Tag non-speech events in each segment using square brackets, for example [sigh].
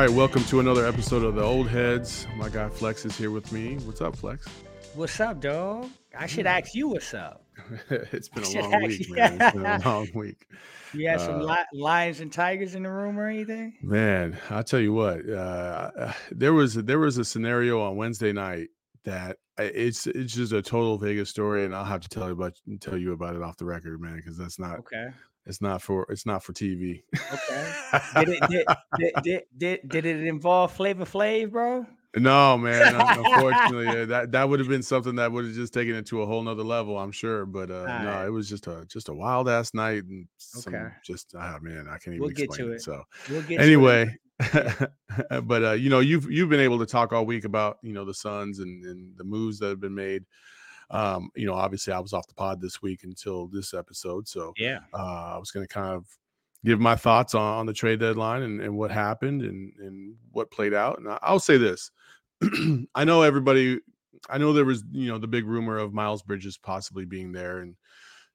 right, welcome to another episode of the Old Heads. My guy Flex is here with me. What's up, Flex? What's up, dog? I should ask you what's up. [laughs] it's been a long week, actually- man. It's been a [laughs] long week. You had some Uh, li- lions and tigers in the room or anything? Man, I'll tell you what. Uh, [sighs] there was there was a scenario on Wednesday night that it's it's just a total Vegas story, and I'll have to tell you about tell you about it off the record, man, because that's not Okay. It's not for it's not for TV. Okay. [laughs] Did it did, did, did, did, did it involve Flavor Flav, bro? No, man. un- [laughs] Unfortunately, that that would have been something that would have just taken it to a whole nother level, I'm sure. But uh, no, it was just a just a wild ass night and some Okay. just ah man, I can't even We'll get explain to it. it. So We'll get to it. anyway, [laughs] but uh, you know, you've you've been able to talk all week about you know the Suns and and the moves that have been made. Um, you know, obviously, I was off the pod this week until this episode, so Yeah. uh, I was going to kind of give my thoughts on, on the trade deadline and, and what happened and, and what played out. And I'll say this [clears throat] I know everybody, I know there was, you know, the big rumor of Miles Bridges possibly being there. And,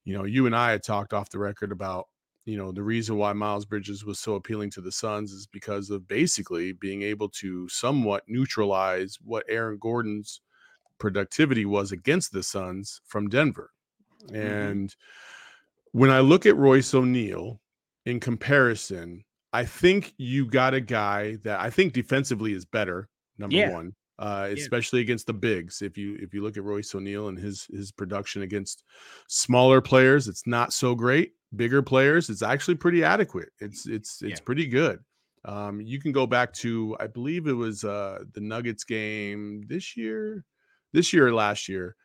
you know, you and I had talked off the record about, you know, the reason why Miles Bridges was so appealing to the Suns is because of basically being able to somewhat neutralize what Aaron Gordon's productivity was against the Suns from Denver. Mhm. And when I look at Royce O'Neal in comparison, I think you got a guy that I think defensively is better. Number Yeah. one, uh, Yeah. especially against the bigs. If you if you look at Royce O'Neal and his his production against smaller players, it's not so great. Bigger players, it's actually pretty adequate. It's it's it's Yeah. pretty good. Um, you can go back to I believe it was uh, the Nuggets game this year, this year or last year.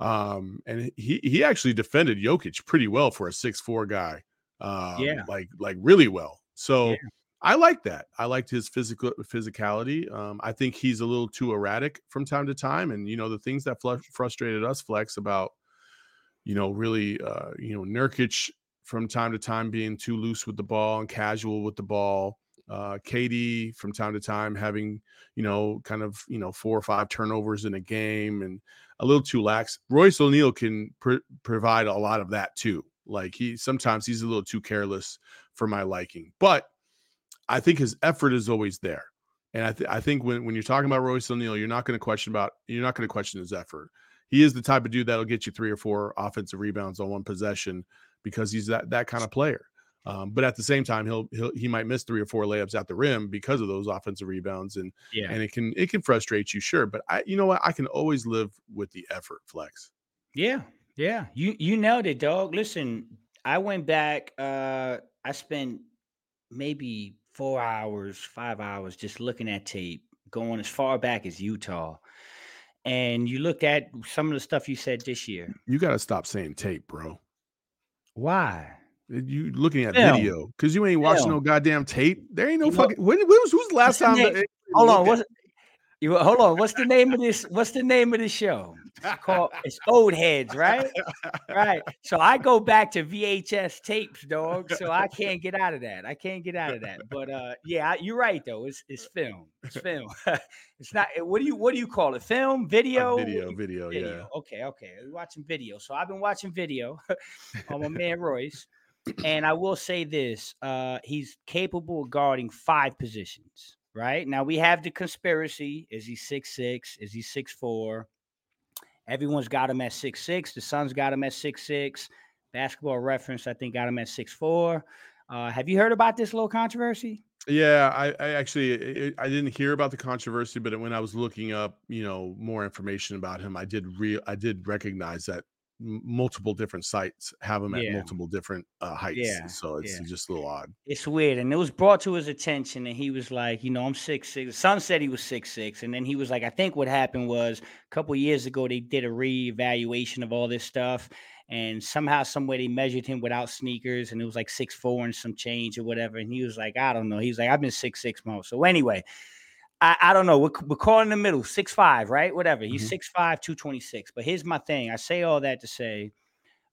Um, and he he actually defended Jokic pretty well for a six four guy. Um, Yeah. like like really well. So Yeah. I like that. I liked his physical physicality. Um, I think he's a little too erratic from time to time, and you know the things that fl- frustrated us, Flex, about you know really uh, you know Nurkic from time to time being too loose with the ball and casual with the ball. Uh, KD from time to time having you know kind of you know four or five turnovers in a game and a little too lax. Royce O'Neal can pr- provide a lot of that too. Like he sometimes he's a little too careless for my liking, but I think his effort is always there. And I, th- I think when, when you're talking about Royce O'Neal, you're not going to question about you're not going to question his effort. He is the type of dude that'll get you three or four offensive rebounds on one possession because he's that that kind of player. Um, but at the same time, he'll, he'll he might miss three or four layups at the rim because of those offensive rebounds, and Yeah. and it can it can frustrate you, sure. But I, you know what, I can always live with the effort, flex. Yeah, yeah. You you nailed it, dog. Listen, I went back. Uh, I spent maybe four hours, five hours just looking at tape, going as far back as Utah. And you looked at some of the stuff you said this year. You got to stop saying tape, bro. Why? You looking at Film. video because you ain't watching Film. no goddamn tape. There ain't no fucking. When, when was who's the last the time? name- that Hold on, what's you hold on? What's the name of this? What's the name of the show? at- Called it's Old Heads, right? Right. So I go back to VHS tapes, dog. So I can't get out of that. I can't get out of that. But uh, yeah, you're right though. It's it's film. It's film. [laughs] it's not. eh, What do you what do you call it? Film, Uh, video, do video, you- video, yeah. Okay, okay. We're watching video. So I've been watching video [laughs] on my man Royce. And I will say this: uh, he's capable of guarding five positions. Right now, we have the conspiracy: is he six six? Is he six four? Everyone's got him at six six. The Suns got him at six six. Basketball Reference, I think, got him at six four. Uh, have you heard about this little controversy? Yeah, I, I actually I I didn't hear about the controversy, but when I was looking up, you know, more information about him, I did real I did recognize that multiple different sites have him at multiple different uh, heights. Yeah, So it's yeah. just a little odd. It's weird, and it was brought to his attention, and he was like, "You know, I'm six six. Son said he was six six, and then he was like, "I think what happened was a couple years ago they did a reevaluation of all this stuff, and somehow, somewhere they measured him without sneakers, and it was like six four and some change or whatever." And he was like, "I don't know." He was like, "I've been six six most." So anyway, I, I don't know. We're, we're calling in the middle, six five, right? Whatever. He's Mhm. six five, two twenty six. But here's my thing. I say all that to say.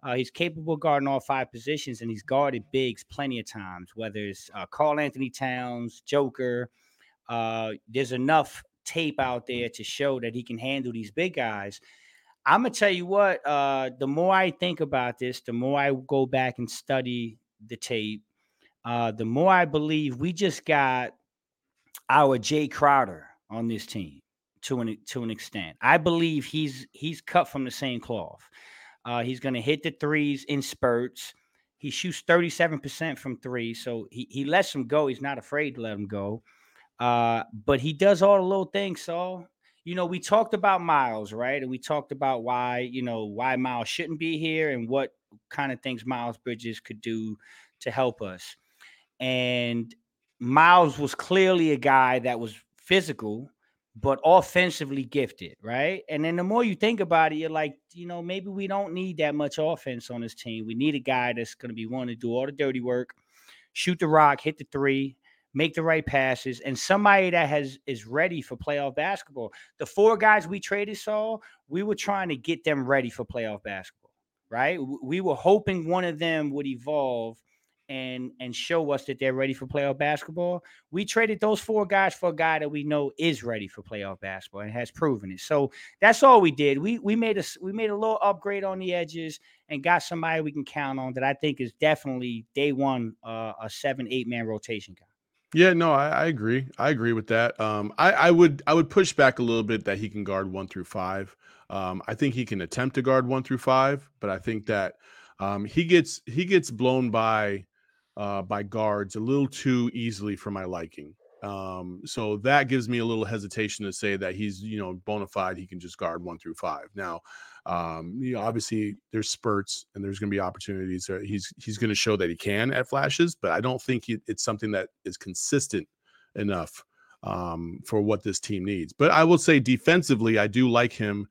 Uh, he's capable of guarding all five positions, and he's guarded bigs plenty of times. Whether it's uh, Karl-Anthony Towns, Joker, uh, there's enough tape out there to show that he can handle these big guys. I'm gonna tell you what. Uh, the more I think about this, the more I go back and study the tape. Uh, the more I believe we just got our Jae Crowder on this team to an to an extent. I believe he's he's cut from the same cloth. Uh, he's going to hit the threes in spurts. He shoots 37% from three, so he, he lets them go. He's not afraid to let them go. Uh, but he does all the little things, so you know, we talked about Miles, right? And we talked about why, you know, why Miles shouldn't be here and what kind of things Miles Bridges could do to help us. And Miles was clearly a guy that was physical, but offensively gifted, right? And then the more you think about it, you're like, you know, maybe we don't need that much offense on this team. We need a guy that's going to be willing to do all the dirty work, shoot the rock, hit the three, make the right passes, and somebody that has is ready for playoff basketball. The four guys we traded saw, we were trying to get them ready for playoff basketball, right? We were hoping one of them would evolve and and show us that they're ready for playoff basketball. We traded those four guys for a guy that we know is ready for playoff basketball and has proven it. So that's all we did. We we made a we made a little upgrade on the edges and got somebody we can count on that I think is definitely day one uh, a seven eight man rotation guy. Yeah, no, I, I, agree. I agree with that. Um, I, I, would I would push back a little bit that he can guard one through five. Um, I think he can attempt to guard one through five, but I think that um, he gets he gets blown by uh, by guards a little too easily for my liking. Um, so that gives me a little hesitation to say that he's you know bona fide. He can just guard one through five. Now, um, you know, obviously there's spurts and there's going to be opportunities. He's he's going to show that he can at flashes, but I don't think it's something that is consistent enough um, for what this team needs. But I will say defensively, I do like him.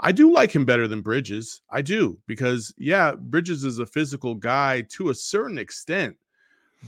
I do like him better than Bridges. I do because yeah, Bridges is a physical guy to a certain extent,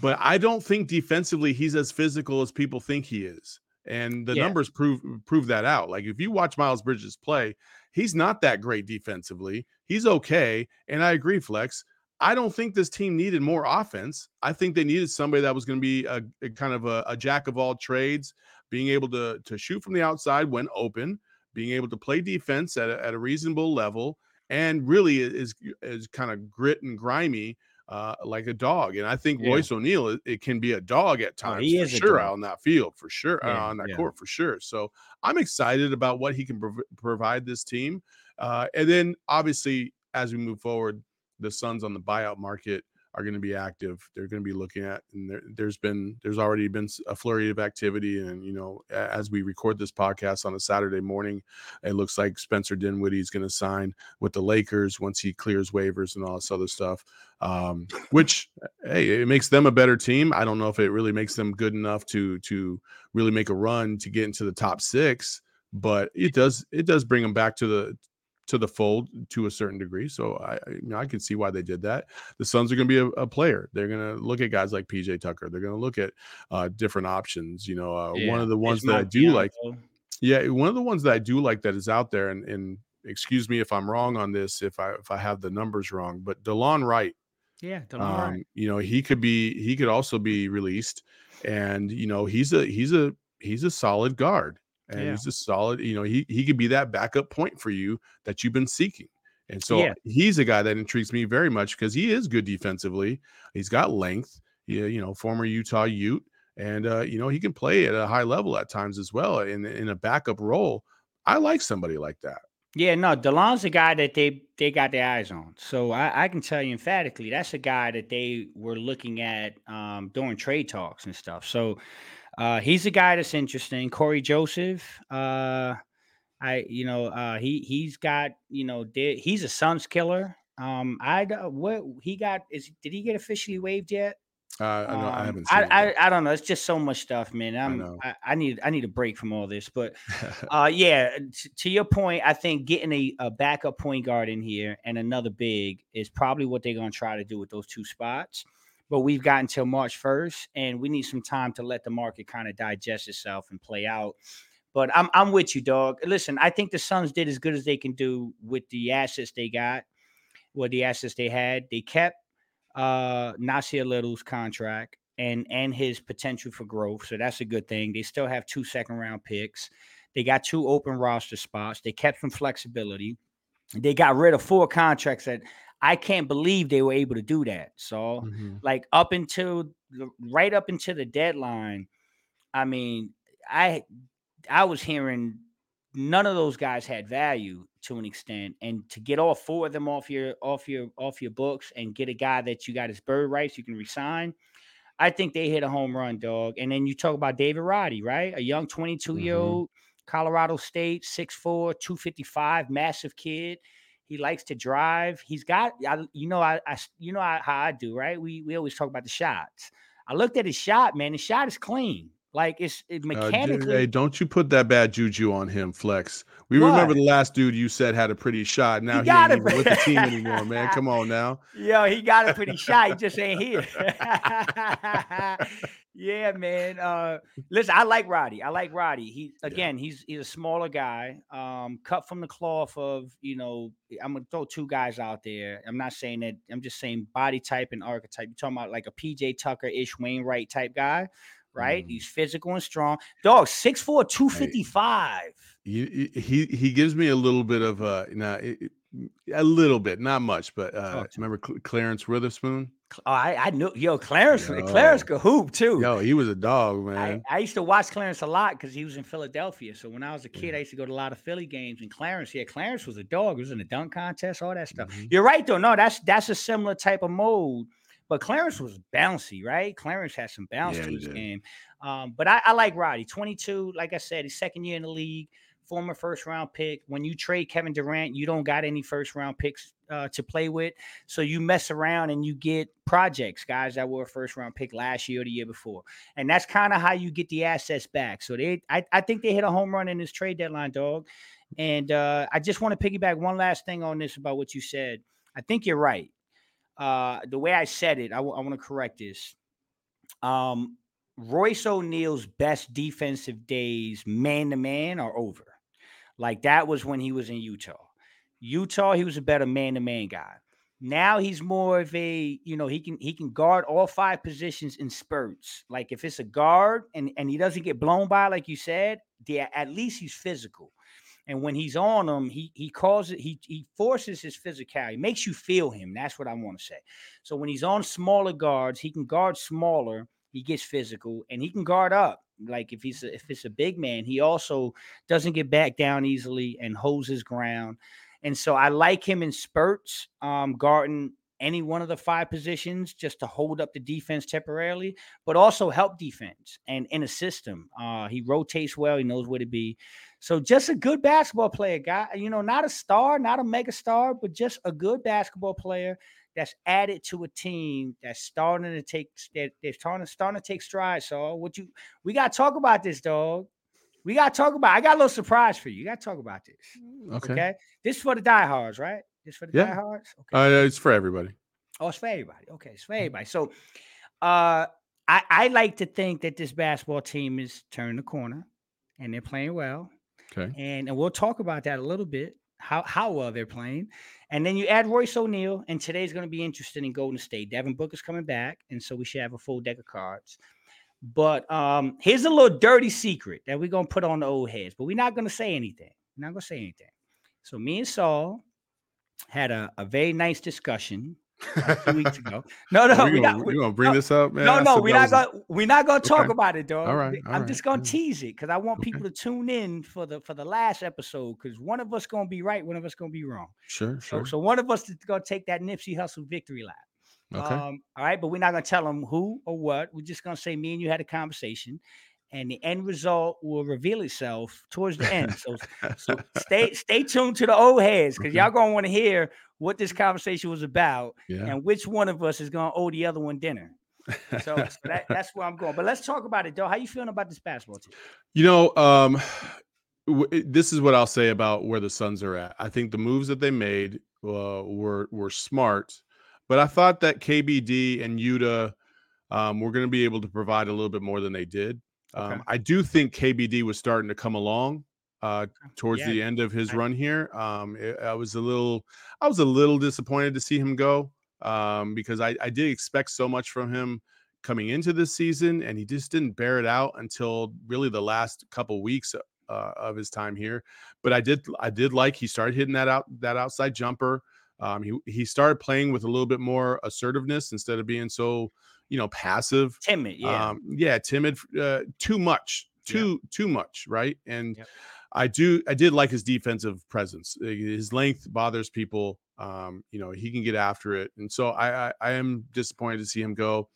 but I don't think defensively he's as physical as people think he is. And the yeah. numbers prove prove that out. Like if you watch Miles Bridges play, He's not that great defensively. He's okay. And I agree, Flex. I don't think this team needed more offense. I think they needed somebody that was going to be a, a kind of a, a, jack of all trades, being able to to shoot from the outside when open, being able to play defense at a, at a reasonable level, and really is is kind of grit and grimy uh, like a dog. And I think yeah. Royce O'Neale it, it, can be a dog at oh, times. Oh, he is sure on that field for sure uh, yeah, uh, on that yeah. court for sure. So I'm excited about what he can prov- provide this team. Uh, and then obviously as we move forward, the Suns on the buyout market are going to be active. They're going to be looking at, and there, has been, there's already been a flurry of activity. And, you know, as we record this podcast on a Saturday morning, it looks like Spencer Dinwiddie is going to sign with the Lakers once he clears waivers and all this other stuff, um, [laughs] which, hey, it makes them a better team. I don't know if it really makes them good enough to, to really make a run to get into the top six but it does it does bring them back to the to the fold to a certain degree. So I, know, I can see why they did that. The Suns are going to be a, a, player. They're going to look at guys like PJ Tucker. They're going to look at uh, different options. You know, uh, yeah. one of the ones that I do like, yeah, one of the ones that I do like that is out there, and, and excuse me if I'm wrong on this, if I if I have the numbers wrong, but Delon Wright. Yeah, Delon um, Wright. You know, he could be he could also be released, and you know he's a he's a he's a solid guard and yeah. he's a solid. You know, he he could be that backup point for you that you've been seeking. And so yeah. he's a guy that intrigues me very much because he is good defensively. He's got length. He, you know, former Utah Ute, and uh, you know he can play at a high level at times as well in in a backup role. I like somebody like that. Yeah, no, Delon's a guy that they they got their eyes on. So I, I, can tell you emphatically that's a guy that they were looking at um, during trade talks and stuff. So uh, he's a guy that's interesting. Cory Joseph. Uh, I, you know, uh, he he's got, you know, did, he's a Suns killer. Um, I what he got is did he get officially waived yet? Uh, I, know, I um, haven't. I, I, I don't know. It's just so much stuff, man. I'm I, I, need I need a break from all this. But [laughs] uh, yeah, t- to your point, I think getting a, a backup point guard in here and another big is probably what they're gonna try to do with those two spots but we've got until March 1st, and we need some time to let the market kind of digest itself and play out. But I'm I'm with you, dog. Listen, I think the Suns did as good as they can do with the assets they got, with the assets they had. They kept uh Nassir Little's contract and and his potential for growth. So that's a good thing. They still have two second round picks. They got two open roster spots. They kept some flexibility. They got rid of four contracts that I can't believe they were able to do that. So, mm-hmm. like up until right up until the deadline, I mean, I I was hearing none of those guys had value to an extent, and to get all four of them off your off your off your books and get a guy that you got his bird rights you can resign. I think they hit a home run, dog. And then you talk about David Roddy, right? A young 22 year old, mm-hmm. Colorado State, 6'4, 255, massive kid. He likes to drive. He's got, I, you know, I, I you know how I do, right? We we always talk about the shots. I looked at his shot, man. His shot is clean. Like it's it mechanically. Uh, hey, don't you put that bad juju on him, Flex. We what? remember the last dude you said had a pretty shot. Now he, he ain't even with the team [laughs] anymore, man. Come on now. Yo, he got a pretty shot. He [laughs] just ain't here. [laughs] yeah, man. Uh, listen, I like Roddy. I like Roddy. He again, yeah. he's he's a smaller guy, um, cut from the cloth of you know. I'm gonna throw two guys out there. I'm not saying that. I'm just saying body type and archetype. You're talking about like a PJ Tucker Ish Wainright type guy right? Mm. He's physical and strong. Dog, 6'4, 255. He, he he gives me a little bit of uh now a little bit, not much, but uh remember Cl- Clarence Weatherspoon? Oh, I, I knew yo Clarence yo. Clarence could hoop too. Yo, he was a dog, man. I, I used to watch Clarence a lot because he was in Philadelphia. So when I was a kid, I used to go to a lot of Philly games. And Clarence, yeah, Clarence was a dog. He was in a dunk contest, all that stuff. Mm-hmm. You're right though. No, that's that's a similar type of mode but Clarence was bouncy, right? Clarence had some bounce yeah, to his game. Um, but I, I, like Roddy, 22. Like I said, his second year in the league, former first round pick. When you trade Kevin Durant, you don't got any first round picks uh, to play with. So you mess around and you get projects, guys that were a first round pick last year or the year before. And that's kind of how you get the assets back. So they, I, I think they hit a home run in this trade deadline, dog. And uh, I just want to piggyback one last thing on this about what you said. I think you're right uh, the way I said it, I, w- I want to correct this. Um, Royce O'Neale's best defensive days, man to man, are over. Like that was when he was in Utah. Utah, he was a better man to man guy. Now he's more of a, you know, he can he can guard all five positions in spurts. Like if it's a guard and and he doesn't get blown by, like you said, the, at least he's physical. And when he's on them, he he causes he he forces his physicality, makes you feel him. That's what I want to say. So when he's on smaller guards, he can guard smaller. He gets physical and he can guard up. Like if he's a, if it's a big man, he also doesn't get back down easily and holds his ground. And so I like him in spurts, um, guarding any one of the five positions just to hold up the defense temporarily, but also help defense and in a system. Uh, he rotates well. He knows where to be. So just a good basketball player, guy. You know, not a star, not a mega star, but just a good basketball player that's added to a team that's starting to take that they're starting to starting to take strides. So what you we gotta talk about this, dog. We gotta talk about. I got a little surprise for you. You gotta talk about this. Mm, okay. Okay. This is for the diehards, right? This for the yeah. diehards. Okay. Uh, it's for everybody. Oh, it's for everybody. Okay, it's for everybody. So, uh, I I like to think that this basketball team is turning the corner, and they're playing well. Okay. And, and we'll talk about that a little bit, how, how well they're playing. And then you add Royce O'Neale, and today's going to be interesting in Golden State. Devin Booker's coming back, and so we should have a full deck of cards. But um, here's a little dirty secret that we're going to put on the old heads, but we're not going to say anything. We're not going to say anything. So me and Saul had a, a very nice discussion two weeks ago. No, [laughs] no, we gonna, not, gonna bring no, this up, man. No, no, we're not gonna we're not gonna talk okay. about it, dog. All right, all I'm right. just gonna tease it because I want okay. people to tune in for the for the last episode because one of us gonna be right, one of us gonna be wrong. Sure, sure. So, so one of us is gonna take that Nipsey Hussle victory lap. Okay. Um, all right, but we're not gonna tell them who or what. We're just gonna say me and you had a conversation, and the end result will reveal itself towards the end. So, so [laughs] stay stay tuned to the old heads because y'all gonna want to hear what this conversation was about yeah. and which one of us is gonna owe the other one dinner. So, so that, [laughs] that's where I'm going. But let's talk about it, though. How you feeling about this basketball team? You know, um, [sighs] w- this is what I'll say about where the Suns are at. I think the moves that they made uh, were were smart, but I thought that KBD and Yuta um, were going to be able to provide a little bit more than they did. Okay. Um, I do think KBD was starting to come along uh, towards yeah. the end of his run here. Um, it, I was a little, I was a little disappointed to see him go um, because I, I did expect so much from him coming into this season, and he just didn't bear it out until really the last couple weeks uh, of his time here. But I did, I did like he started hitting that out that outside jumper. Um, he he started playing with a little bit more assertiveness instead of being so you know passive timid yeah um, yeah timid uh, too much too too much, right? And Yep. I do I did like his defensive presence. His length bothers people. Um, you know, he can get after it, and so I I, I am disappointed to see him go.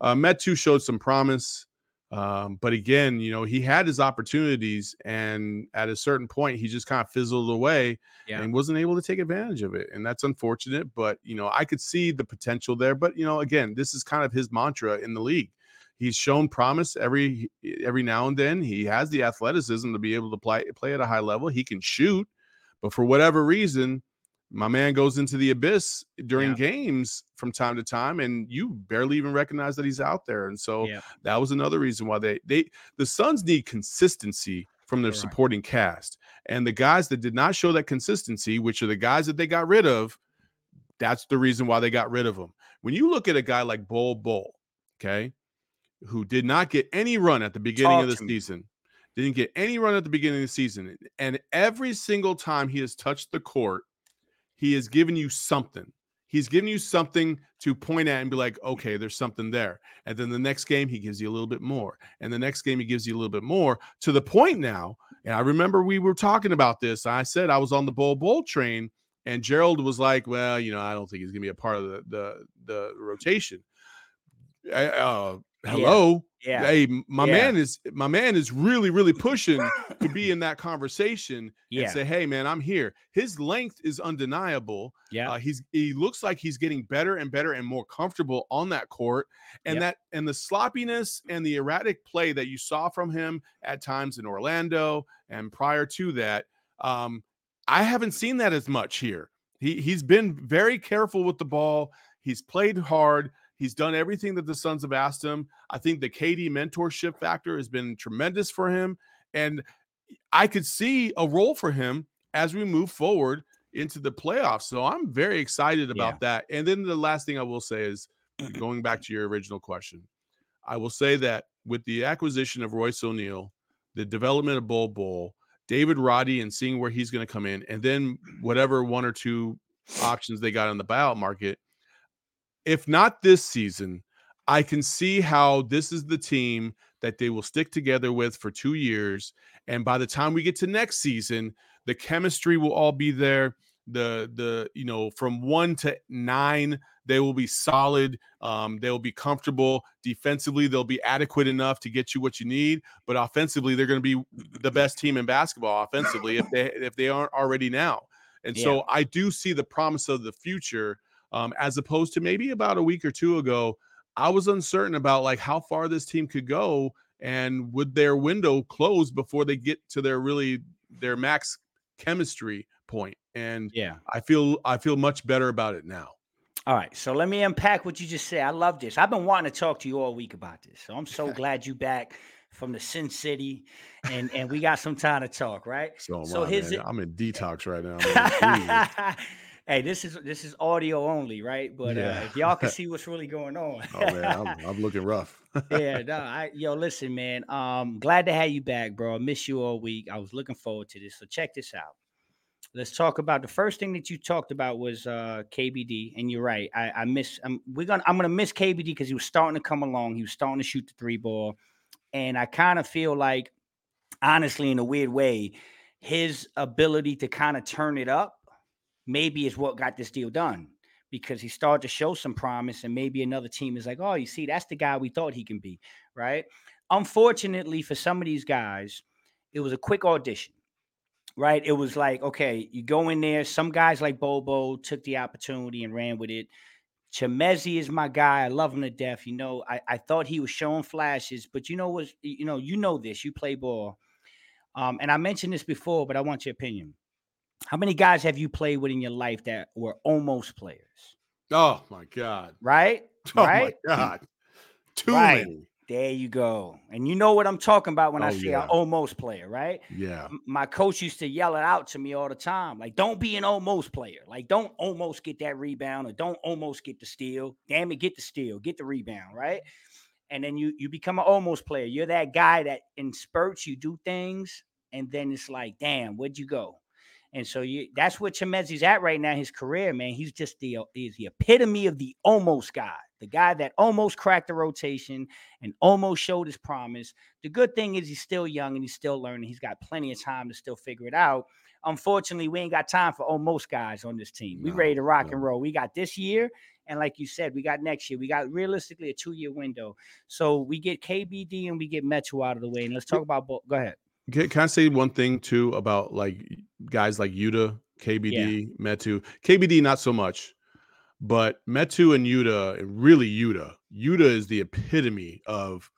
Uh, Metu showed some promise, um, but again, you know, he had his opportunities, and at a certain point, he just kind of fizzled away Yeah. and wasn't able to take advantage of it, and that's unfortunate. But you know, I could see the potential there. But you know, again, this is kind of his mantra in the league. He's shown promise every every now and then. He has the athleticism to be able to play play at a high level. He can shoot, but for whatever reason, my man goes into the abyss during Yeah. games from time to time, and you barely even recognize that he's out there. And so Yeah. that was another reason why they they the Suns need consistency from their Correct. supporting cast. And the guys that did not show that consistency, which are the guys that they got rid of, that's the reason why they got rid of them. When you look at a guy like Bol Bol, okay, who did not get any run at the beginning Talk of the season, didn't get any run at the beginning of the season, and every single time he has touched the court, he has given you something. He's giving you something to point at and be like, okay, there's something there. And then the next game, he gives you a little bit more. And the next game, he gives you a little bit more to the point now. And I remember we were talking about this. I said I was on the Bol Bol train, and Gerald was like, well, you know, I don't think he's going to be a part of the, the, the rotation. Uh, hello. Yeah. Hey, my Yeah. man is my man is really, really pushing [coughs] to be in that conversation Yeah. and say, "Hey, man, I'm here." His length is undeniable. Yeah. Uh, he's he looks like he's getting better and better and more comfortable on that court, and Yep. that and the sloppiness and the erratic play that you saw from him at times in Orlando and prior to that, um, I haven't seen that as much here. He he's been very careful with the ball. He's played hard. He's done everything that the Suns have asked him. I think the KD mentorship factor has been tremendous for him. And I could see a role for him as we move forward into the playoffs. So I'm very excited about that. And then the last thing I will say is [clears throat] going back to your original question, I will say that with the acquisition of Royce O'Neal, the development of Bol Bol, David Roddy, and seeing where he's going to come in, and then whatever one or two options they got on the buyout market, if not this season, I can see how this is the team that they will stick together with for two years. And by the time we get to next season, the chemistry will all be there. The the you know from one to nine, they will be solid. Um, they will be comfortable defensively. They'll be adequate enough to get you what you need. But offensively, they're going to be the best team in basketball offensively if they if they aren't already now. And so I do see the promise of the future um, as opposed to maybe about a week or two ago. I was uncertain about like how far this team could go and would their window close before they get to their really their max chemistry point. And Yeah. I feel I feel much better about it now. All right. So let me unpack what you just said. I love this. I've been wanting to talk to you all week about this. So I'm so [laughs] glad you back from the Sin City and and we got some time to talk, right? So, So I, his, I'm in detox right now. [laughs] [laughs] hey, this is this is audio only, right? But uh, if y'all can [laughs] see what's really going on. oh man, I'm, I'm looking rough. [laughs] yeah, no, I yo, listen, man. Um, glad to have you back, bro. I miss you all week. I was looking forward to this. So check this out. Let's talk about the first thing that you talked about was uh KBD, and you're right. I, I miss. I'm we're gonna I'm gonna miss KBD because he was starting to come along. He was starting to shoot the three ball, and I kind of feel like, honestly, in a weird way, his ability to kind of turn it up maybe is what got this deal done because he started to show some promise and maybe another team is like oh you see that's the guy we thought he can be right unfortunately for some of these guys it was a quick audition right it was like okay you go in there some guys like bobo took the opportunity and ran with it Chimezie is my guy. I love him to death. You know, I, I thought he was showing flashes, but you know what? You know, you know this. You play ball, um, and I mentioned this before, but I want your opinion. How many guys have you played with in your life that were almost players? oh my god. Right? [laughs] Oh Right? my god. Too Right. many. There you go. And you know what I'm talking about when I Oh, say yeah. an almost player, right? Yeah. My coach used to yell it out to me all the time. Like, don't be an almost player. Like, don't almost get that rebound or don't almost get the steal. Damn it, get the steal, get the rebound, right? And then you you become an almost player. You're that guy that in spurts you do things, and then it's like, damn, where'd you go? And so you that's where Chimezie's at right now. in His career, man. He's just the he's the epitome of the almost guy. the guy that almost cracked the rotation and almost showed his promise. The good thing is he's still young and he's still learning. He's got plenty of time to still figure it out. Unfortunately, we ain't got time for almost guys on this team. We No, ready to rock no. and roll. We got this year, and like you said, we got next year. We got realistically a two-year window. So we get KBD and we get Metu out of the way. And let's talk about. Bo- Go ahead. Can, can I say one thing too about like guys like Yuta, KBD, Metu? KBD not so much, but Metu and Yuta, and really Yuta. Yuta is the epitome of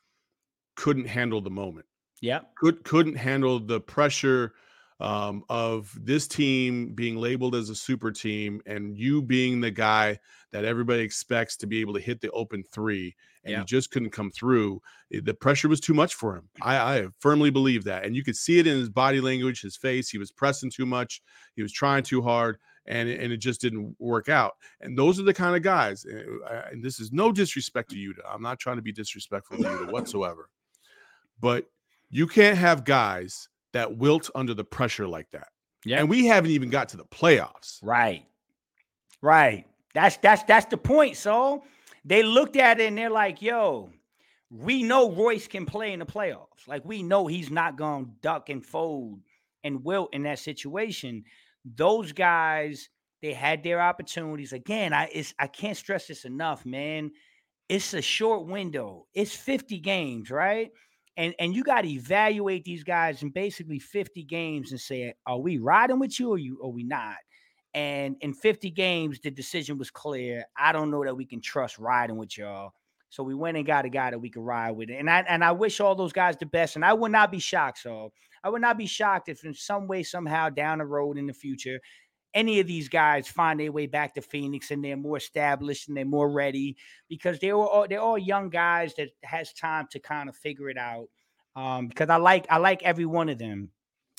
couldn't handle the moment. Yeah. Could couldn't handle the pressure um, of this team being labeled as a super team and you being the guy that everybody expects to be able to hit the open three and Yeah. he just couldn't come through. The pressure was too much for him. I, I firmly believe that. And you could see it in his body language, his face. He was pressing too much, he was trying too hard, and, it- and it just didn't work out. And those are the kind of guys. uh, And this is no disrespect to Yuta. I'm not trying to be disrespectful to Yuta whatsoever. But you can't have guys that wilt under the pressure like that. Yeah. And we haven't even got to the playoffs. Right. Right. That's that's that's the point. So they looked at it and they're like, yo, we know Royce can play in the playoffs. Like we know he's not gonna duck and fold and wilt in that situation. Those guys, they had their opportunities. Again, I I can't stress this enough, man. It's a short window. It's 50 games, right? And and you got to evaluate these guys in basically 50 games and say, are we riding with you or you or we not? And in 50 games, the decision was clear. I don't know that we can trust riding with y'all. So we went and got a guy that we could ride with. And I and I wish all those guys the best. And I would not be shocked. So I would not be shocked if in some way, somehow down the road in the future, any of these guys find their way back to Phoenix and they're more established and they're more ready because they were all they're all young guys that has time to kind of figure it out. Um, because I like I like every one of them,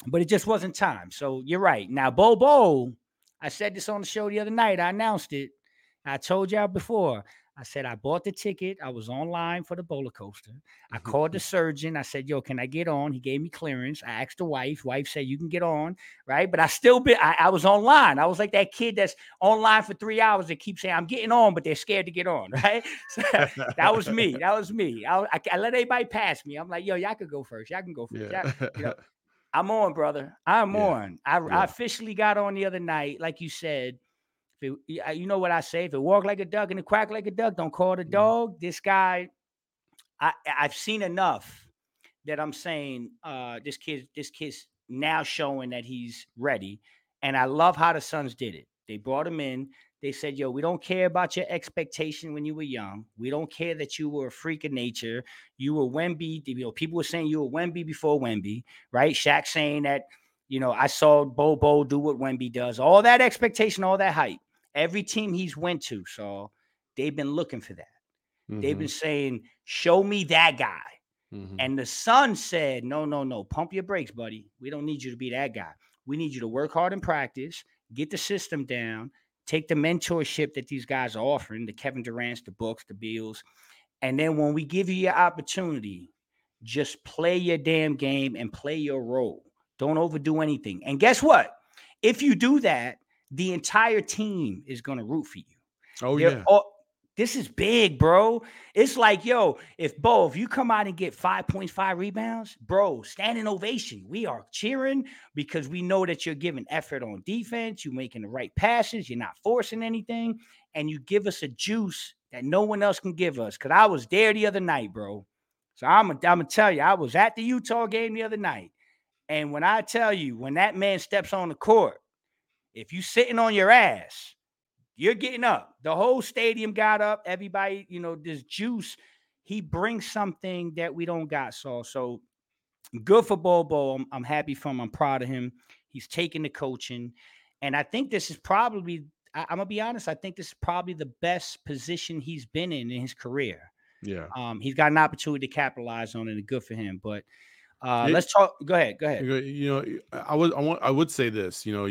but it just wasn't time. So you're right. Now, Bobo, I said this on the show the other night. I announced it. I told y'all before. I said I bought the ticket. I was online for the roller coaster. I mm-hmm. called the surgeon. I said, "Yo, can I get on?" He gave me clearance. I asked the wife. Wife said, "You can get on." Right, but I still be. I, I was online. I was like that kid that's online for three hours that keeps saying, "I'm getting on," but they're scared to get on. [laughs] Right. So that was me. That was me. I, I, I let everybody pass me. I'm like, "Yo, y'all could go first. Y'all can go first. Yeah. You know, [laughs] I'm on, brother. I'm Yeah. on. I, Yeah. I officially got on the other night, like you said. If it, you know what I say? If it walk like a duck and it quack like a duck, don't call it a Mhm. dog. This guy, I I've seen enough that I'm saying uh this kid, this kid's now showing that he's ready. And I love how the Suns did it. They brought him in. They said, "Yo, we don't care about your expectation when you were young. We don't care that you were a freak of nature. You were Wemby. You know, people were saying you were Wemby before Wemby, right? Shaq saying that, you know, I saw Bobo do what Wemby does. All that expectation, all that hype. Every team he's went to, so they've been looking for that. They've Mhm, been saying, "Show me that guy." mhm. And the son said, No, no, no, pump your brakes, buddy. We don't need you to be that guy. We need you to work hard in practice, get the system down, take the mentorship that these guys are offering the Kevin Durant's, the Books, the Bills. And then when we give you your opportunity, just play your damn game and play your role. Don't overdo anything. And guess what? If you do that, the entire team is going to root for you. oh They're yeah. all- this is big, bro. It's like, yo, if Bo, if you come out and get 5.5 rebounds, bro, standing ovation. We are cheering because we know that you're giving effort on defense, you're making the right passes, you're not forcing anything, and you give us a juice that no one else can give us. Cause I was there the other night, bro. So I'm gonna I'm tell you, I was at the Utah game the other night. And when I tell you, when that man steps on the court, if you sitting on your ass, you're getting up. The whole stadium got up. Everybody, you know, this juice. He brings something that we don't got. So, so good for Bobo. I'm, I'm happy for him. I'm proud of him. He's taking the coaching, and I think this is probably. I, I'm gonna be honest. I think this is probably the best position he's been in in his career. Yeah. Um, he's got an opportunity to capitalize on it, and good for him. But uh, Yeah. let's talk. Go ahead. Go ahead. You know- You know, I would I want I would say this. You know,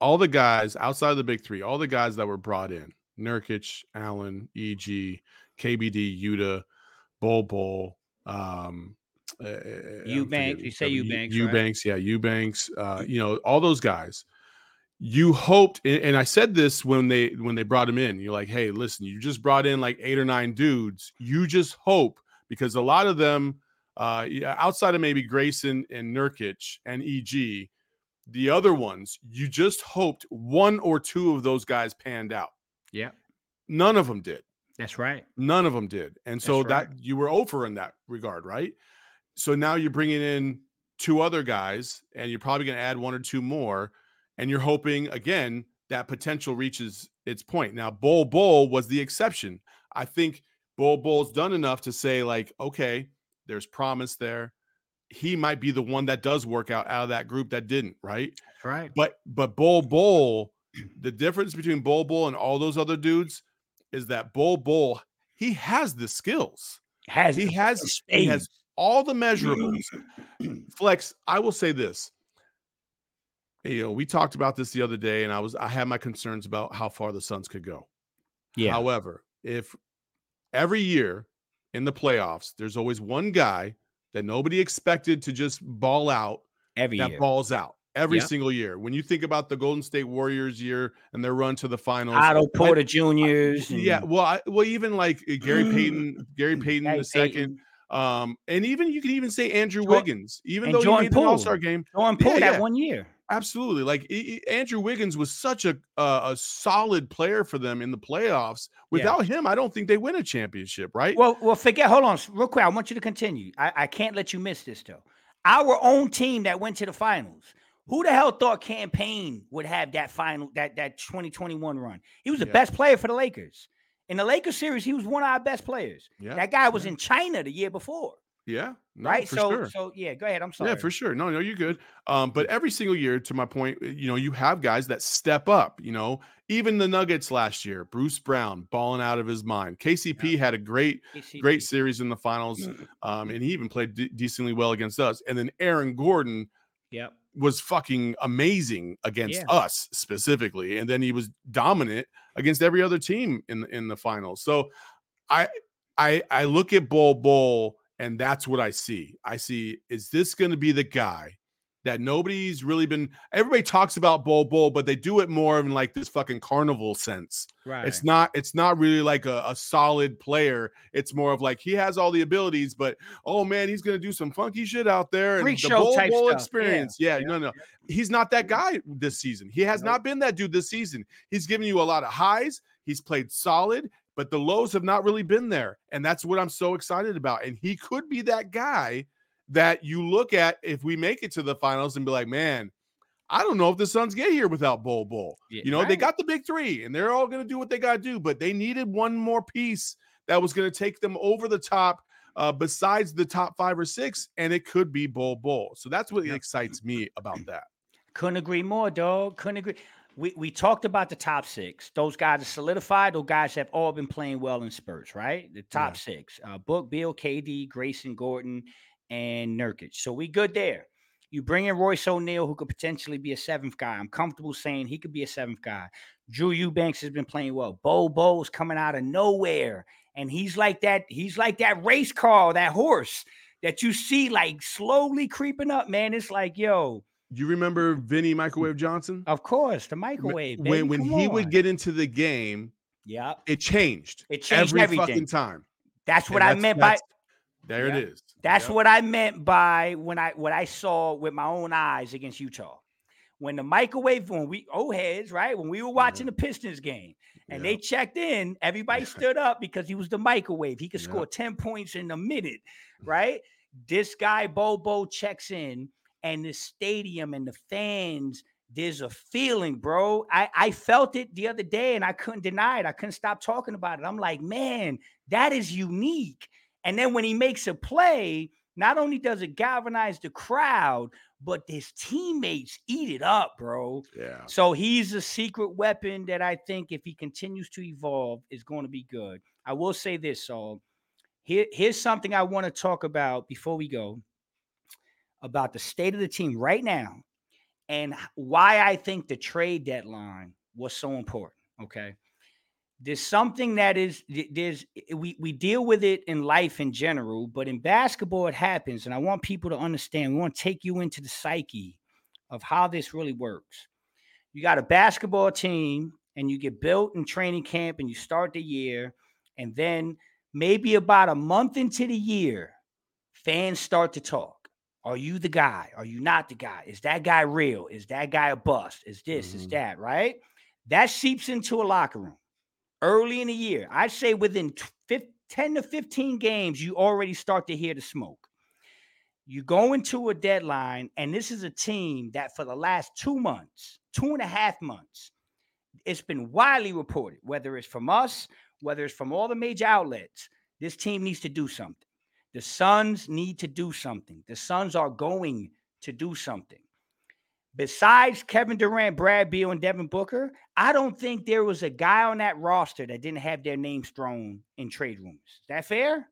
all the guys outside of the big three, all the guys that were brought in, Nurkic, Allen, EG, KBD, Yuta, Bol Bol, um, uh, Eubanks, you say some- Eu- Eubanks, right? Eubanks, yeah, Eubanks. Uh, you know, all those guys. you hoped and I said this when they when they brought him in. You're like, "Hey, listen, you just brought in like eight or nine dudes. You just hope because a lot of them uh outside of maybe Grayson and Nurkic and EG, the other ones, you just hoped one or two of those guys panned out. Yeah. None of them did. That's right. None of them did. And so That's that you were over in that regard, right? So now you're bringing in two other guys and you're probably going to add one or two more and you're hoping again that potential reaches its point. Now Bol Bol was the exception. I think Bol Bol's done enough to say like, okay, there's promise there. He might be the one that does work out out of that group that didn't, right? That's right. But but Bol Bol, the difference between Bol Bol and all those other dudes is that Bol Bol he has the skills. Has He has first he has all the measurables. Flex, I will say this. You know, we talked about this the other day, and I was I had my concerns about how far the Suns could go. yeah. However, if every year in the playoffs, there's always one guy that nobody expected to just ball out Every that year. balls out every Yep. single year. When you think about the Golden State Warriors year and their run to the finals, Otto Porter Juniors. yeah, well, I, well, even like uh, Gary Payton, [gasps] Gary Payton Gary the second, um, and even you can even say Andrew Wiggins, even and though he Jordan made the Poole. All Star game, Jordan Poole Yeah, that yeah. one year. Absolutely. Like Andrew Wiggins was such a uh, a solid player for them in the playoffs. Without him, I don't think they win a championship, right? Well, well, forget. Hold on, real quick. I want you to continue. I, I can't let you miss this though. Our own team that went to the finals. Who the hell thought Cam Payne would have that final that that 2021 run? He was the Yeah. best player for the Lakers. In the Lakers series, he was one of our best players. yeah, That guy was yeah. in China the year before, yeah, no, right? So, sure. so yeah, go ahead. I'm sorry. Yeah, for sure. No, no, you're good. Um, but every single year, to my point, uh, you know, you have guys that step up. You know, even the Nuggets last year, Bruce Brown balling out of his mind. KCP had a great, KCP. great series in the finals, [clears throat] um, and he even played de- decently well against us. And then Aaron Gordon Yep. was fucking amazing against Yeah. us specifically, and then he was dominant against every other team in in the finals. So, I I I look at Bol Bol, and that's what I see. I see is this going to be the guy that nobody's really been. Everybody talks about Bol Bol, but they do it more in like this fucking carnival sense. Right. It's not. It's not really like a, a solid player. It's more of like he has all the abilities, but oh man, he's gonna do some funky shit out there and Freak the type Bull stuff. Yeah, experience. Yeah, yeah, no, no, he's not that guy this season. He has Nope. not been that dude this season. He's given you a lot of highs. He's played solid, but the lows have not really been there, and that's what I'm so excited about. And he could be that guy that you look at if we make it to the finals and be like, man. I don't know if the Suns get here without Bol Bol. Yeah, You know, they got the big three and they're all going to do what they got to do, but they needed one more piece that was going to take them over the top uh, besides the top five or six, and it could be Bol Bol. So that's what Yep. excites me about that. Couldn't agree more, dog. Couldn't agree. We we talked about the top six. Those guys are solidified. Those guys have all been playing well in spurts, right? The top six: uh, Book, Bill, KD, Grayson, Gordon, and Nurkic. So we good there. You bring in Royce O'Neal, who could potentially be a seventh guy. I'm comfortable saying he could be a seventh guy. Drew Eubanks has been playing well. Bo Bo's coming out of nowhere, and he's like that. He's like that race car, that horse that you see like slowly creeping up. Man, it's like yo. You remember Vinnie Microwave Johnson? Of course, the microwave. when baby, when come he would get into the game, Yep. it changed. It changed every everything. fucking time. That's what And I that's- meant by There it is. that's what I meant by when I what I saw with my own eyes against Utah. When the microwave, when we old heads, right? When we were watching mm-hmm. the Pistons game and they checked in, everybody [laughs] stood up because he was the microwave. He could score 10 points in a minute, right? This guy Bobo checks in, and the stadium and the fans, there's a feeling, bro. I, I felt it the other day and I couldn't deny it. I couldn't stop talking about it. I'm like, man, that is unique. And then when he makes a play, not only does it galvanize the crowd, but his teammates eat it up, bro. yeah. So he's a secret weapon that I think if he continues to evolve is going to be good. I will say this, so here, here's something I want to talk about before we go about the state of the team right now and why I think the trade deadline was so important. Okay. There's something that is there's we we deal with it in life in general, but in basketball it happens, and I want people to understand. We want to take you into the psyche of how this really works. you got a basketball team and you get built in training camp and you start the year, and then maybe about a month into the year, fans start to talk. Are you the guy? Are you not the guy? Is that guy real? Is that guy a bust? Is this? Mm-hmm. Is that right? That seeps into a locker room early in the year. I'd say within 10 to 15 games, you already start to hear the smoke. You go into a deadline, and this is a team that for the last two months, two and a half months, it's been widely reported, whether it's from us, whether it's from all the major outlets, this team needs to do something. The Suns need to do something. The Suns are going to do something. Besides Kevin Durant, Brad Beal, and Devin Booker, I don't think there was a guy on that roster that didn't have their names thrown in trade rumors. Is that fair?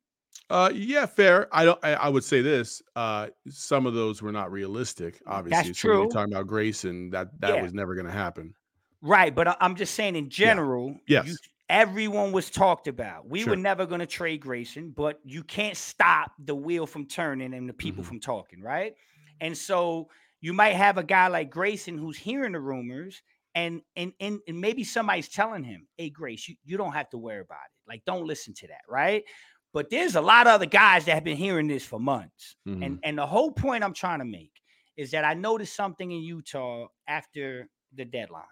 Uh, yeah, fair. I don't. I, I, would say this. Uh, some of those were not realistic. Obviously, that's true. talking about Grayson, that that yeah. was never going to happen. Right, but I'm just saying in general. Yeah. Yes. You, everyone was talked about. We sure. were never going to trade Grayson, but you can't stop the wheel from turning and the people mm-hmm. from talking, right? And so you might have a guy like Grayson who's hearing the rumors and and and, and maybe somebody's telling him, "Hey, Grace, you, you don't have to worry about it. Like, don't listen to that, right?" But there's a lot of other guys that have been hearing this for months, mm-hmm. and and the whole point I'm trying to make is that I noticed something in Utah after the deadline.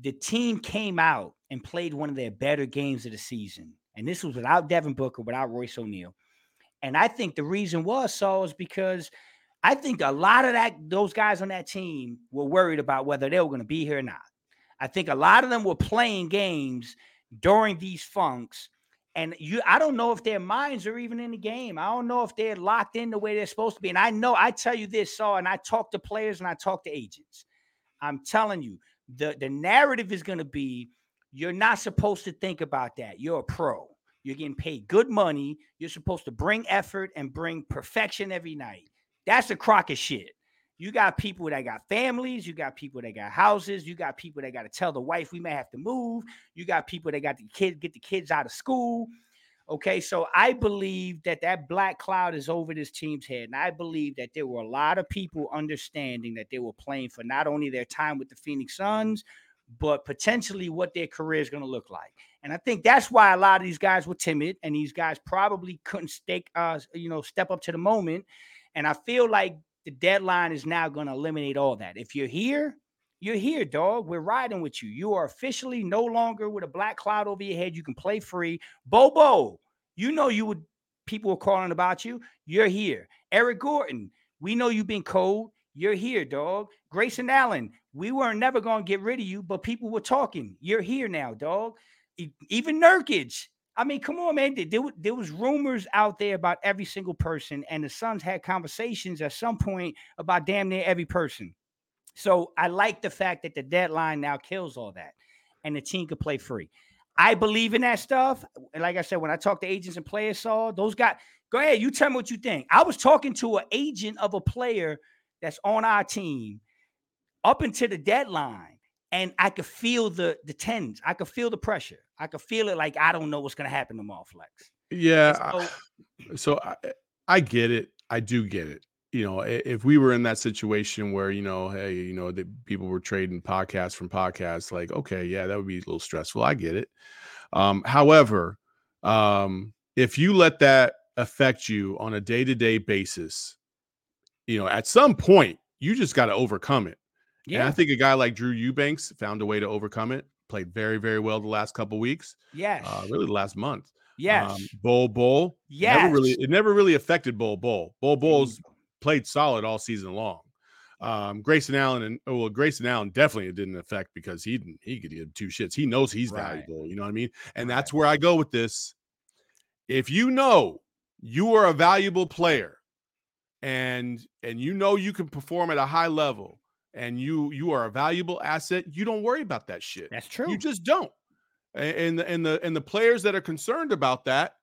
The team came out and played one of their better games of the season, and this was without Devin Booker, without Royce O'Neale. And I think the reason was so is because I think a lot of that those guys on that team were worried about whether they were going to be here or not. I think a lot of them were playing games during these funks. And you, I don't know if their minds are even in the game. I don't know if they're locked in the way they're supposed to be. And I know, I tell you this, Saul, and I talk to players and I talk to agents. I'm telling you, the, the narrative is going to be you're not supposed to think about that. You're a pro. You're getting paid good money. You're supposed to bring effort and bring perfection every night. That's a crock of shit. You got people that got families, you got people that got houses, you got people that got to tell the wife we may have to move, you got people that got the kids get the kids out of school. Okay, so I believe that that black cloud is over this team's head, and I believe that there were a lot of people understanding that they were playing for not only their time with the Phoenix Suns, but potentially what their career is going to look like. And I think that's why a lot of these guys were timid, and these guys probably couldn't stake, uh, you know, step up to the moment and I feel like the deadline is now going to eliminate all that. If you're here, you're here, dog. We're riding with you. You are officially no longer with a black cloud over your head. You can play free. Bobo, you know you would people were calling about you. You're here. Eric Gordon, we know you've been cold. You're here, dog. Grayson Allen, we weren't never to get rid of you, but people were talking. You're here now, dog. Even Nurkic, I mean, come on, man. There, there was rumors out there about every single person, and the Suns had conversations at some point about damn near every person. So I like the fact that the deadline now kills all that, and the team could play free. I believe in that stuff. Like I said, when I talk to agents and players, saw those guys. Go ahead, you tell me what you think. I was talking to an agent of a player that's on our team up until the deadline and I could feel the the tens. I could feel the pressure. I could feel it like I don't know what's gonna happen tomorrow, Flex. Yeah. So, so I, I get it. I do get it. You know, if we were in that situation where you know, hey, you know, the people were trading podcasts from podcasts, like, okay, yeah, that would be a little stressful. I get it. Um, however, um, if you let that affect you on a day to day basis, you know, at some point, you just got to overcome it. Yeah. And I think a guy like Drew Eubanks found a way to overcome it. Played very, very well the last couple weeks. Yes. Uh, really the last month. Yes. Um, Bol Bol. Yes. Never really, it never really affected Bol Bol. Bol Bol's played solid all season long. Um, Grayson Allen and well, Grayson Allen definitely it didn't affect because he didn't he could give two shits. He knows he's right. valuable. You know what I mean? And right. that's where I go with this. If you know you are a valuable player and and you know you can perform at a high level and you you are a valuable asset, you don't worry about that shit. That's true. You just don't. And the and the and the players that are concerned about that,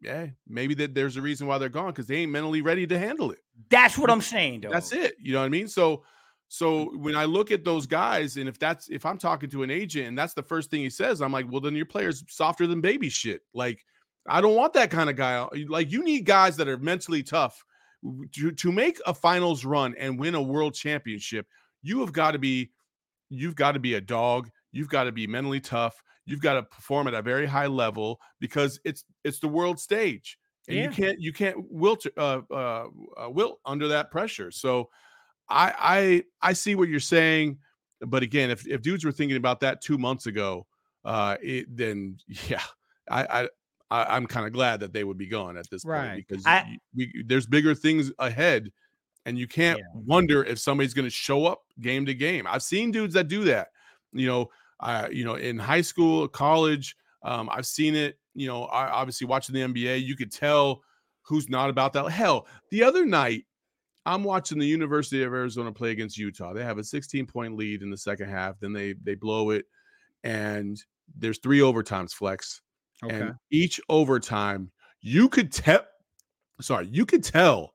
yeah, maybe that there's a reason why they're gone because they ain't mentally ready to handle it. That's what I'm saying, though. That's it. You know what I mean? So so mm. when I look at those guys, and if that's if I'm talking to an agent and that's the first thing he says, I'm like, well, then your player's softer than baby shit. Like, I don't want that kind of guy. Like, you need guys that are mentally tough to, to make a finals run and win a world championship you have got to be you've got to be a dog. You've got to be mentally tough. You've got to perform at a very high level because it's it's the world stage, and Yeah. you can't you can't wilt uh, uh, uh, wilt under that pressure. So, I I I see what you're saying, but again, if if dudes were thinking about that two months ago, uh, it, then [laughs] yeah, I I. I, I'm kind of glad that they would be gone at this Right. point because I- we, there's bigger things ahead, and you can't Yeah. wonder if somebody's going to show up game to game. I've seen dudes that do that. You know, uh, you know, in high school, college, um, I've seen it. You know, I, obviously watching the NBA, you could tell who's not about that. Hell, the other night, I'm watching the University of Arizona play against Utah. They have a 16 point lead in the second half. Then they they blow it, and there's three overtimes. Flex, Okay. and each overtime, you could tell. Sorry, you could tell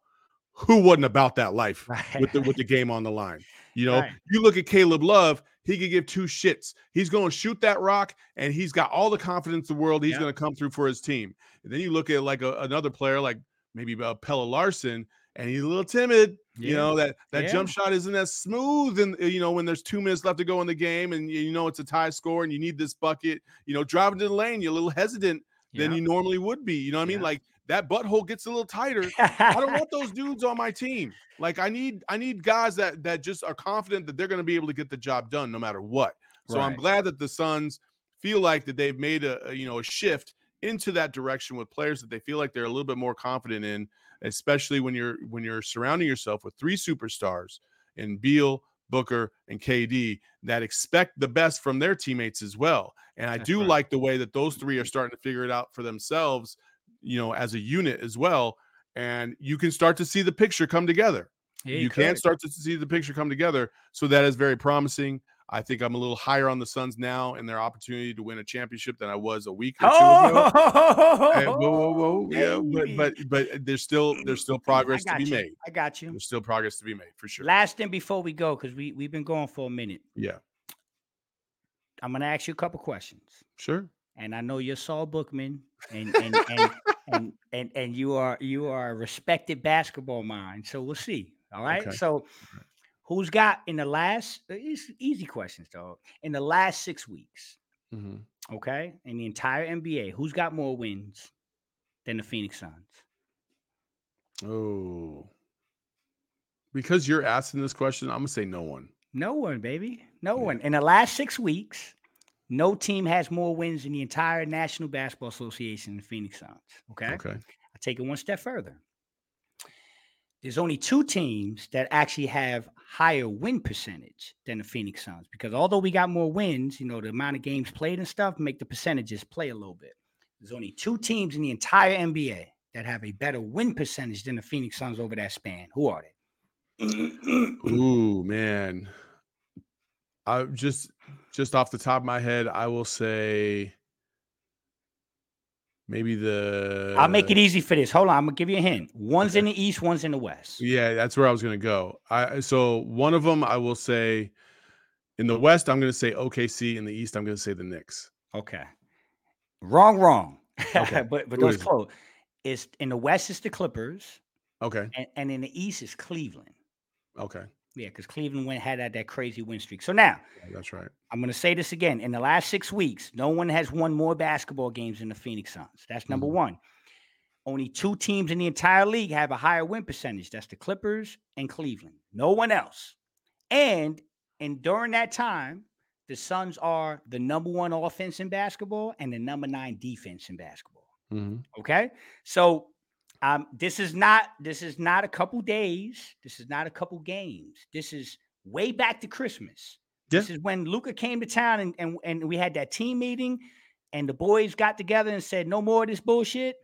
who wasn't about that life with the with the [laughs] game on the line. You know, Right. you look at Caleb Love, he could give two shits. He's going to shoot that rock, and he's got all the confidence in the world. He's Yeah. going to come through for his team. And then you look at like a, another player, like maybe uh, Pelle Larsson, and he's a little timid. You know that that Yeah. jump shot isn't as smooth, and you know when there's two minutes left to go in the game, and you know it's a tie score, and you need this bucket. You know, driving to the lane, you're a little hesitant than you normally would be. You know what I mean? Yeah. Like that butthole gets a little tighter. I don't want those [laughs] dudes on my team. Like I need I need guys that that just are confident that they're going to be able to get the job done no matter what. So I'm glad that the Suns feel like that they've made a, a, you know a shift into that direction with players that they feel like they're a little bit more confident in, especially when you're when you're surrounding yourself with three superstars in Beal, Booker, and KD that expect the best from their teammates as well. And I That's do right. like the way that those three are mm-hmm. starting to figure it out for themselves, you know, as a unit as well. And you can start to see the picture come together Yeah, you could. can start to see the picture come together. So that is very promising. I think I'm a little higher on the Suns now and their opportunity to win a championship than I was a week or two ago. Eh, oh, Hey, whoa, whoa, whoa. [laughs] Yeah, but but but there's still there's still mm, progress to be you. made. I got you. There's still progress to be made for sure. Last thing before we go, because we we've been going for a minute. Yeah, I'm gonna ask you a couple questions, sure. And I know you're Saul Bookman, and and and, and and and you are you are a respected basketball mind. So we'll see. All right. Okay. So, who's got in the last? uh, It's easy questions, dog. In the last six weeks, Mhm. okay, in the entire NBA, who's got more wins than the Phoenix Suns? Oh, because you're asking this question, I'm gonna say no one. No one, baby. No Yeah. one. In the last six weeks, no team has more wins in the entire National Basketball Association than the Phoenix Suns. Okay. Okay. I take it one step further. There's only two teams that actually have higher win percentage than the Phoenix Suns because although we got more wins, you know, the amount of games played and stuff make the percentages play a little bit. There's only two teams in the entire NBA that have a better win percentage than the Phoenix Suns over that span. Who are they? Ooh, man. I just just off the top of my head, I will say maybe the I'll make it easy for this. Hold on, I'm gonna give you a hint. One's in the east, one's in the west. Yeah, that's where I was gonna go. I so one of them I will say in the West, I'm gonna say OKC. In the East, I'm gonna say the Knicks. Okay. Wrong, wrong. Okay. [laughs] but but Who those is close. It's in the west, is the Clippers, Okay. and, and in the east, is Cleveland. Okay. Yeah, because Cleveland went had that, that crazy win streak. So now Yeah, That's right. I'm gonna say this again. In the last six weeks, no one has won more basketball games than the Phoenix Suns. That's number Mhm. one. Only two teams in the entire league have a higher win percentage. That's the Clippers and Cleveland. No one else. And and during that time, the Suns are the number one offense in basketball and the number nine defense in basketball. Mhm. Okay. So um, this is not this is not a couple days. This is not a couple games. This is way back to Christmas. This is when Luka came to town and, and and we had that team meeting and the boys got together and said, no more of this bullshit.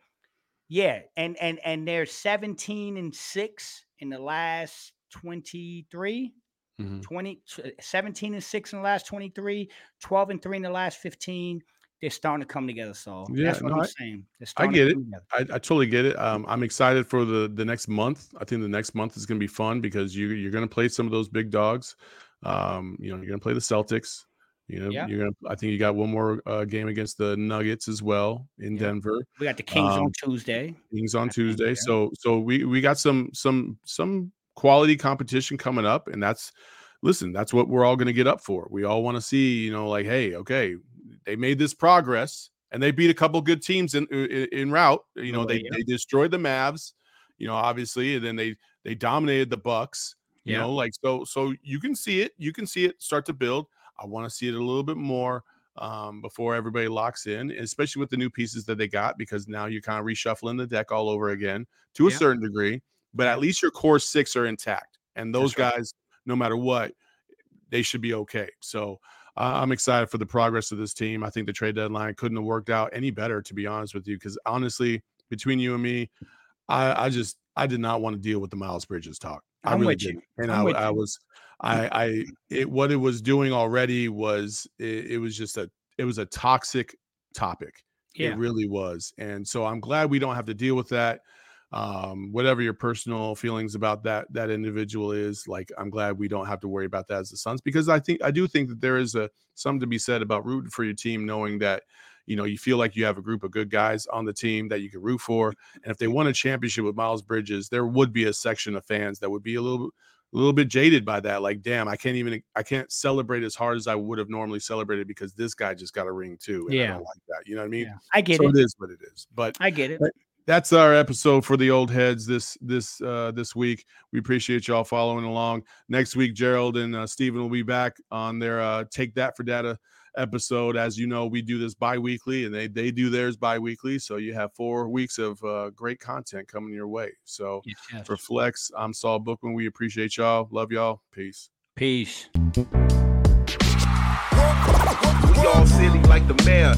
Yeah. And and and they're 17 and 6 in the last 23. Mhm. 20 17 and 6 in the last 23 12 and 3 in the last 15 they're starting to come together so Yeah, that's what no, i'm I- saying I get it. I, I totally get it. Um, I'm excited for the the next month. I think the next month is going to be fun because you you're going to play some of those big dogs. Um, you know, you're going to play the Celtics. You know, Yeah. you're to. I think you got one more uh, game against the Nuggets as well in Yeah. Denver. we got the kings Um, on tuesday Kings on Tuesday. So so we we got some some some quality competition coming up, and that's listen, that's what we're all going to get up for. We all want to see, you know, like, hey, okay, they made this progress and they beat a couple good teams in in, in route. You know, they, they destroyed the Mavs, you know, obviously, and then they they dominated the Bucks. You yeah. know, like so so you can see it, you can see it start to build. I want to see it a little bit more um, before everybody locks in, especially with the new pieces that they got, because now you're kind of reshuffling the deck all over again to a yeah. certain degree. But at least your core six are intact, and those right. guys, no matter what, they should be okay. So uh, I'm excited for the progress of this team. I think the trade deadline couldn't have worked out any better, to be honest with you. Because honestly, between you and me, I, I, just I did not want to deal with the Miles Bridges talk. I I'm really did, and I, I, was I I it what it was doing already was it, it was just a it was a toxic topic. Yeah. It really was, and so I'm glad we don't have to deal with that um, whatever your personal feelings about that that individual is like i'm glad we don't have to worry about that as the suns because i think i do think that there is a something to be said about rooting for your team knowing that you know you feel like you have a group of good guys on the team that you can root for and if they won a championship with miles bridges there would be a section of fans that would be a little a little bit jaded by that like damn i can't even i can't celebrate as hard as i would have normally celebrated because this guy just got a ring too yeah. I like that you know what i mean? Yeah, i get so it. it is what it is but i get it. but, that's our episode for the old heads this this uh this week. We appreciate y'all following along. Next week gerald and uh, stephen will be back on their uh take that for data episode. As you know we do this bi-weekly and they they do theirs bi-weekly so you have four weeks of uh, great content coming your way. So yes. for flex i'm saul bookman. We appreciate y'all. Love y'all. Peace. Peace. We all silly like the mayor